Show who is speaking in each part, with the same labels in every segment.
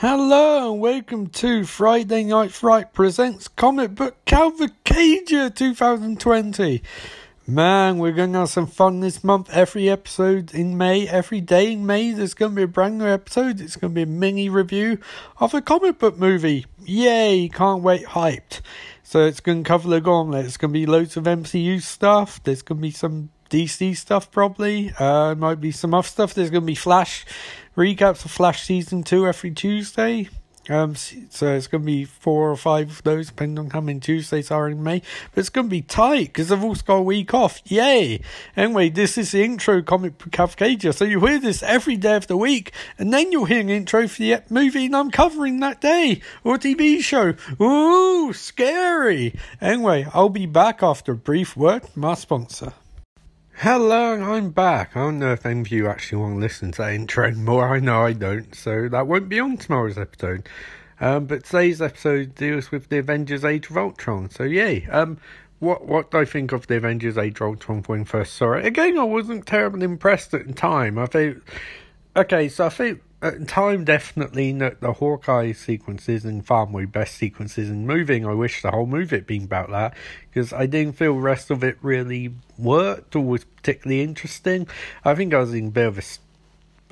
Speaker 1: Hello and welcome to Friday Night Fright presents Comic Book Cavalcade 2020. Man, we're going to have some fun this month. Every episode in May, every day in May, there's going to be a brand new episode. It's going to be a mini review of a comic book movie. Yay, can't wait, hyped. So it's going to cover the gauntlet. It's going to be loads of MCU stuff. There's going to be some DC stuff probably. Uh, might be some off stuff. There's going to be Flash recaps of Flash season two every Tuesday. Um, so it's going to be four or five of those, depending on how many Tuesdays are in May. But it's going to be tight because I've also got a week off. Yay! Anyway, this is the intro comic book So you hear this every day of the week, and then you'll hear an intro for the movie and I'm covering that day or TV show. Ooh, scary! Anyway, I'll be back after a brief word from sponsor. Hello, I'm back. I don't know if any of you actually want to listen to that intro anymore. I know I don't, so that won't be on tomorrow's episode. Um, but today's episode deals with the Avengers Age of Ultron. So yay. Um, what what do I think of the Avengers Age of Ultron when first saw it? Again, I wasn't terribly impressed at the time. I think okay, so I think at the time, definitely the, Hawkeye sequences and far my best sequences in moving. I wish the whole movie had been about that because I didn't feel the rest of it really worked or was particularly interesting. I think I was in a bit of a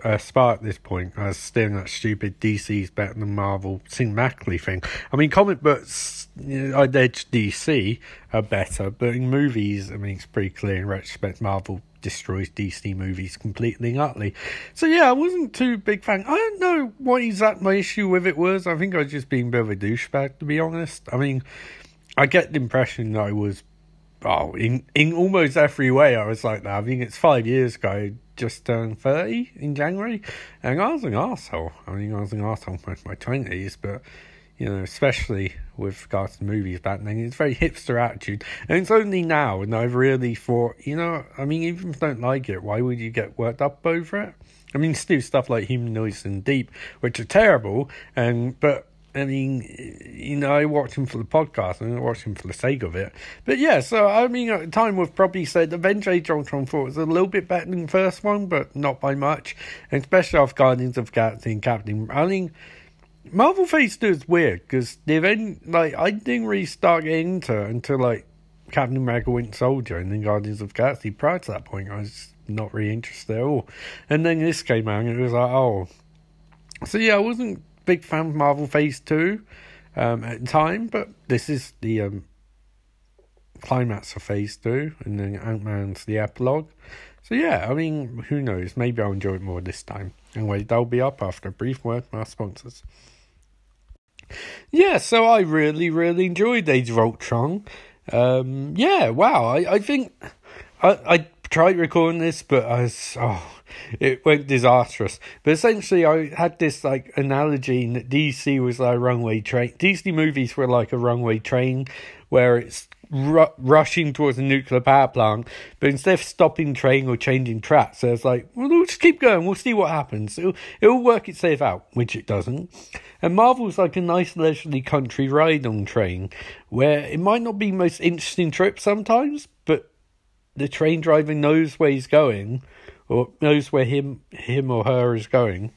Speaker 1: uh, Spark at this point. I was still that stupid DC's better than Marvel cinematically thing. I mean, comic books, you know, I'd edge DC are better, but in movies, I mean, it's pretty clear in retrospect, Marvel destroys DC movies completely and utterly. So yeah, I wasn't too big fan. I don't know what exact my issue with it was. I think I was just being a bit of a douchebag, to be honest. I mean, I get the impression that I was oh, in in almost every way I was like that. I mean, it's five years ago, just turned thirty in January, and I was an asshole. I mean, I was an asshole of my twenties, but you know, especially with regards to movies back then, it's very hipster attitude. And it's only now, and I've really thought, you know, I mean, even if you don't like it, why would you get worked up over it? I mean, still stuff like Human Noise and Deep, which are terrible, and but I mean, you know, I watched him for the podcast and I watched him for the sake of it. But yeah, so I mean, at the time we've probably said Avengers Age Ultron 4 was a little bit better than the first one, but not by much. And especially off Guardians of Galaxy and Captain. I mean, Marvel Phase 2 is weird because they've event, like, I didn't really start getting into it until, like, Captain America Winter Soldier and then Guardians of the Galaxy. Prior to that point, I was not really interested at all. And then this came out and it was like, oh. So yeah, I wasn't big fan of Marvel Phase 2 um, at the time, but this is the um, climax of Phase 2, and then Ant Man's the epilogue. So, yeah, I mean, who knows? Maybe I'll enjoy it more this time. Anyway, they'll be up after a brief word from our sponsors. Yeah, so I really, really enjoyed Age of Ultron. Um, yeah, wow, I, I think I, I tried recording this, but I was, oh, it went disastrous. But essentially, I had this like analogy that DC was like a runway train. DC movies were like a runway train where it's ru- rushing towards a nuclear power plant, but instead of stopping train or changing tracks, so it's like, well, we'll just keep going. We'll see what happens. It'll, it'll work itself out, which it doesn't. And Marvel's like a nice leisurely country ride on train, where it might not be most interesting trip sometimes, but the train driver knows where he's going or knows where him him or her is going.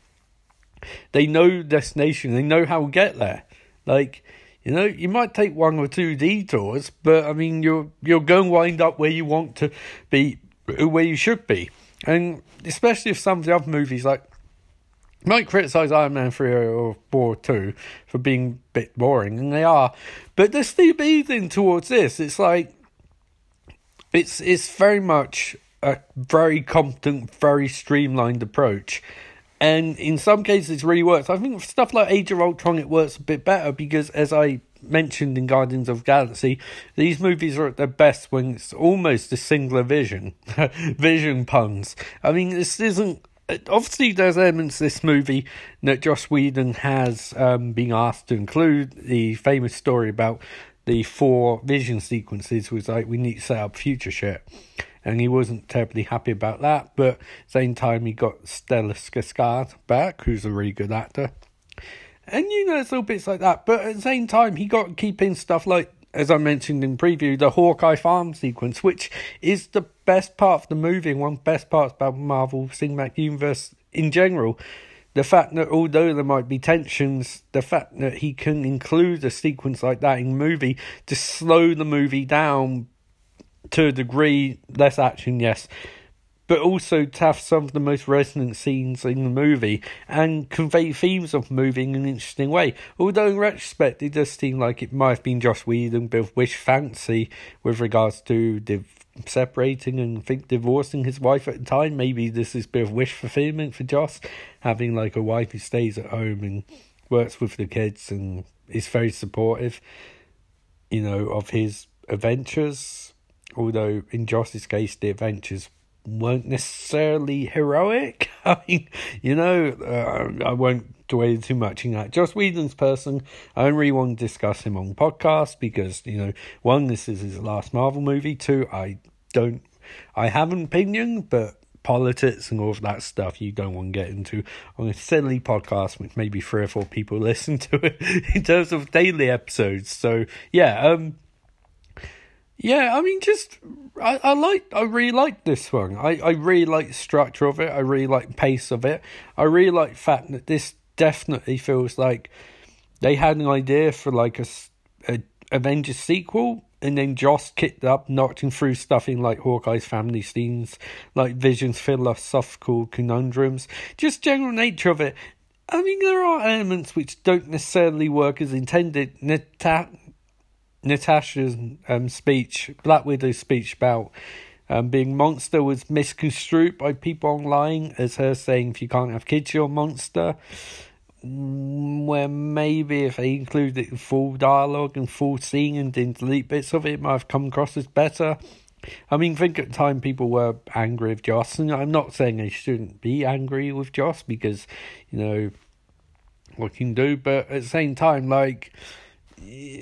Speaker 1: They know destination. They know how to get there. Like you know, you might take one or two detours, but I mean, you're you're going to wind up where you want to be, where you should be, and especially if some of the other movies like. might criticize Iron Man 3 or Thor 2 for being a bit boring, and they are, but they're still leading towards this. It's like, it's it's very much a very competent, very streamlined approach. And in some cases, it really works. I think stuff like Age of Ultron, it works a bit better because, as I mentioned in Guardians of Galaxy, these movies are at their best when it's almost a singular vision. vision puns. I mean, this isn't. Obviously, there's elements of this movie that Joss Whedon has um, been asked to include. The famous story about the Thor vision sequences was like, we need to set up future shit and he wasn't terribly happy about that. But same time, he got Stellan Skarsgård back, who's a really good actor. And you know, it's little bits like that. But at the same time, he got keeping stuff like, as I mentioned in preview, the Hawkeye farm sequence, which is the best part of the movie, one of the best parts about Marvel Cinematic Universe in general. the fact that although there might be tensions, the fact that he can include a sequence like that in movie to slow the movie down to a degree, less action, yes, but also to have some of the most resonant scenes in the movie and convey themes of movie in an interesting way. Although in retrospect, it does seem like it might have been Joss Whedon, bit of wish fancy with regards to the separating and think divorcing his wife at the time. Maybe this is a bit of wish fulfillment for Joss, having like a wife who stays at home and works with the kids and is very supportive, you know, of his adventures. Although in Joss's case, the adventures weren't necessarily heroic. I mean, you know, uh, I won't dwell too much in that. Joss Whedon's person, I don't really want to discuss him on podcast because, you know, one, this is his last Marvel movie. Two, I don't, I have an opinion, but politics and all of that stuff you don't want to get into on a silly podcast which maybe three or four people listen to it in terms of daily episodes so yeah um yeah, I mean, just I, I like I really like this one. I, I really like the structure of it. I really like the pace of it. I really like the fact that this definitely feels like they had an idea for like a, a Avengers sequel, and then Joss kicked up, knocking through stuff in like Hawkeye's family scenes, like Vision's philosophical conundrums, just general nature of it. I mean, there are elements which don't necessarily work as intended. Nata- Natasha's um, speech, Black Widow's speech about um, being monster was misconstrued by people online as her saying if you can't have kids you're a monster. Mm, where maybe if they included the full dialogue and full scene and didn't delete bits of it, it might have come across as better. I mean, think at the time people were angry with Joss, and I'm not saying they shouldn't be angry with Joss because, you know, what can do, but at the same time, like,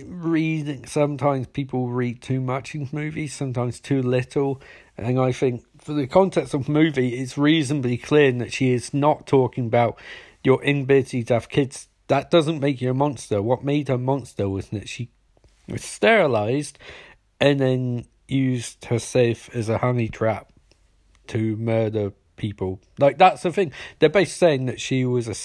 Speaker 1: reading sometimes people read too much in movies sometimes too little. And i think for the context of the movie it's reasonably clear that she is not talking about your inability to have kids. That doesn't make you a monster. What made her monster was that she was sterilized and then used herself as a honey trap to murder people. Like that's the thing. They're basically saying that she was a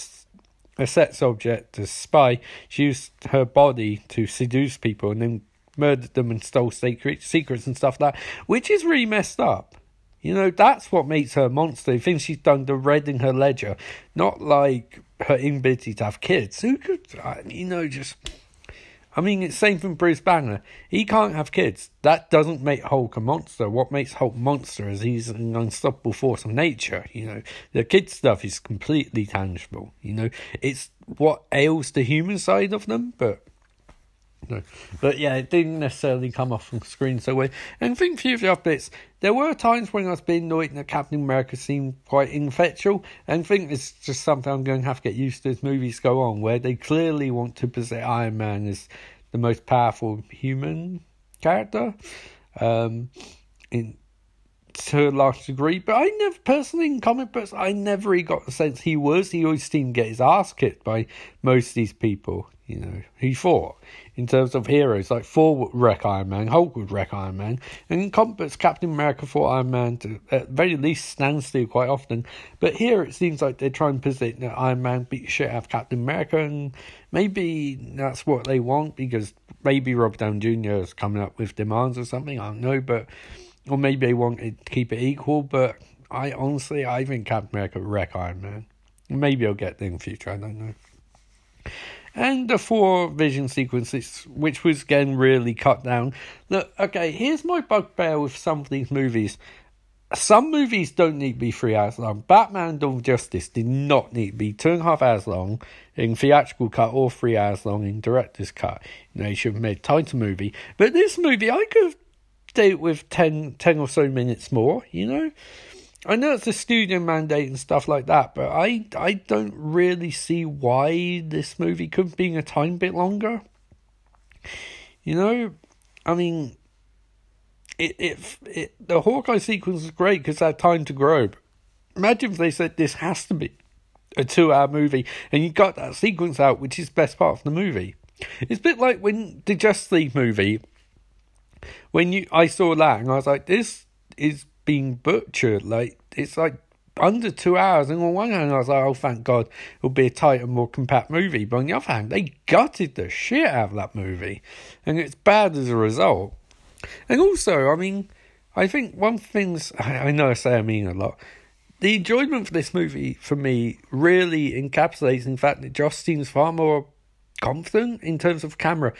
Speaker 1: a sex object, a spy. She used her body to seduce people and then murdered them and stole secret, secrets and stuff like that, which is really messed up. You know, that's what makes her a monster. The things she's done to reading her ledger, not like her inability to have kids. Who could, you know, just I mean, it's same from Bruce Banner. He can't have kids. That doesn't make Hulk a monster. What makes Hulk monster is he's an unstoppable force of nature. You know, the kid stuff is completely tangible. You know, it's what ails the human side of them, but no. But yeah, it didn't necessarily come off on screen so well. And I think few of the other bits, there were times when I was being annoyed that Captain America seemed quite ineffectual. And I think it's just something I'm going to have to get used to as movies go on, where they clearly want to present Iron Man as the most powerful human character. Um, in to a large degree, but I never personally in comic books I never really got the sense he was. He always seemed to get his ass kicked by most of these people, you know, he fought in terms of heroes. Like Thor would wreck Iron Man, Hulk would wreck Iron Man, and in comics, Captain America fought Iron Man to at very least stand still quite often. But here it seems like they're trying to position that Iron Man beat shit out of Captain America, and maybe that's what they want because maybe Rob Downey Jr. is coming up with demands or something. I don't know, but or maybe they want to keep it equal. But I honestly, I think Captain America would wreck Iron Man. Maybe I'll get there in the future. I don't know and the Thor vision sequences, which was getting really cut down. Look, okay, here's my bugbear with some of these movies. Some movies don't need to be three hours long. Batman Dawn of Justice did not need to be two and a half hours long in theatrical cut or three hours long in director's cut. You know, you should have made a movie. But this movie, I could have it with 10, 10 or so minutes more, you know? I know it's a studio mandate and stuff like that, but I I don't really see why this movie couldn't be a tiny bit longer. You know, I mean, it it, it the Hawkeye sequence is great because they had time to grow. Imagine if they said this has to be a two-hour movie, and you got that sequence out, which is the best part of the movie. It's a bit like when the Justice League movie. When you, I saw that and I was like, this is being butchered. Like it's like under two hours. And on one hand, I was like, oh, thank God, it'll be a tighter, more compact movie. But on the other hand, they gutted the shit out of that movie. And it's bad as a result. And also, I mean, I think one thing's, I know I say I mean a lot. The enjoyment for this movie, for me, really encapsulates the fact that Joss seems far more confident in terms of camera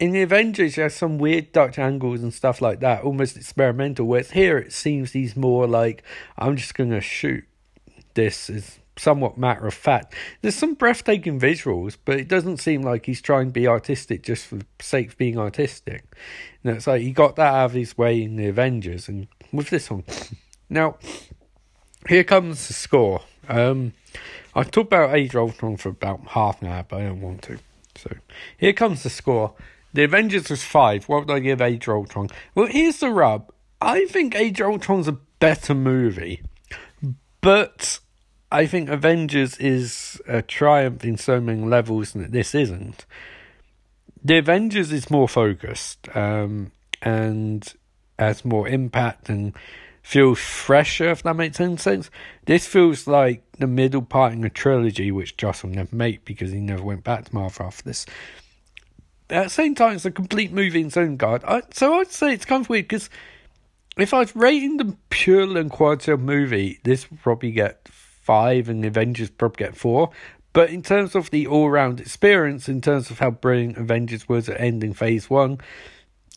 Speaker 1: in the Avengers, have some weird Dutch angles and stuff like that, almost experimental. Whereas here, it seems he's more like, I'm just going to shoot. This is somewhat matter of fact. There's some breathtaking visuals, but it doesn't seem like he's trying to be artistic just for the sake of being artistic. You know, it's like he got that out of his way in the Avengers, and with this one. Now, here comes the score. Um, I talked about Age of Ultron for about half an hour, but I don't want to. So here comes the score. The Avengers was five. What would I give Age of Ultron? Well, here's the rub. I think Age of Ultron's a better movie, but I think Avengers is a triumph in so many levels that this isn't. The Avengers is more focused um, and has more impact and feels fresher, if that makes any sense. This feels like the middle part in a trilogy, which Joss will never make because he never went back to Marvel after this at the same time, it's a complete movie in its own guard. I, so I'd say it's kind of weird because if I was rating the pure and quality of movie, this would probably get five, and Avengers probably get four. But in terms of the all round experience, in terms of how brilliant Avengers was at ending phase one,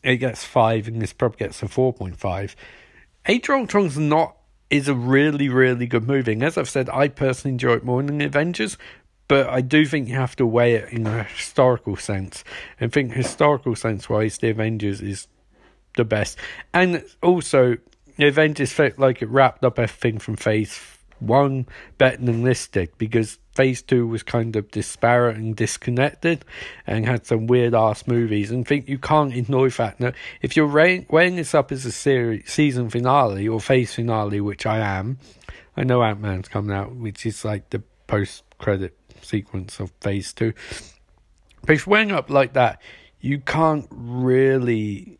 Speaker 1: it gets five, and this probably gets a 4.5. Age of Ultron's not is a really, really good movie. And as I've said, I personally enjoy it more than Avengers, but I do think you have to weigh it in a historical sense. And think historical sense wise, the Avengers is the best. And also, the Avengers felt like it wrapped up everything from phase one better than this did because phase two was kind of disparate and disconnected and had some weird ass movies and think you can't ignore that if you're weighing, this up as a series season finale or phase finale which I am I know Ant-Man's coming out which is like the post credit sequence of phase two. But if up like that, you can't really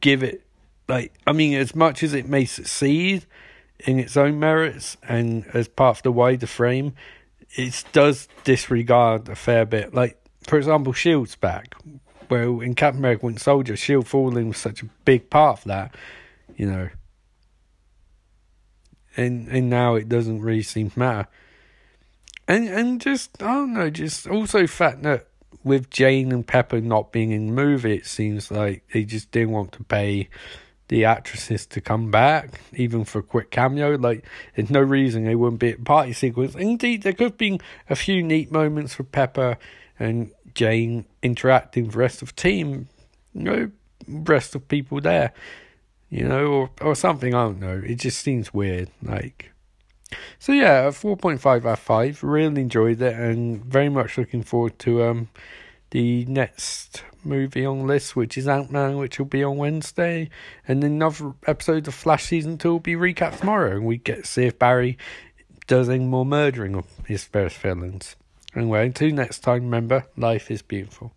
Speaker 1: give it like I mean, as much as it may succeed in its own merits and as part of the wider frame, it does disregard a fair bit. Like for example, Shield's back, Well, in Captain America Winter Soldier, Shield falling was such a big part of that, you know. And and now it doesn't really seem to matter and and just I don't know, just also fact that with Jane and Pepper not being in the movie, it seems like they just didn't want to pay the actresses to come back, even for a quick cameo. Like, there's no reason they wouldn't be at party sequence. Indeed, there could have been a few neat moments for Pepper and Jane interacting with the rest of the team, you know, rest of people there, you know, or or something. I don't know. It just seems weird. Like, so yeah, four point five out of five. Really enjoyed it, and very much looking forward to um the next movie on list, which is Ant Man, which will be on Wednesday, and another episode of Flash season two will be recapped tomorrow, and we get to see if Barry does any more murdering of his various villains. Anyway, until next time, remember, life is beautiful.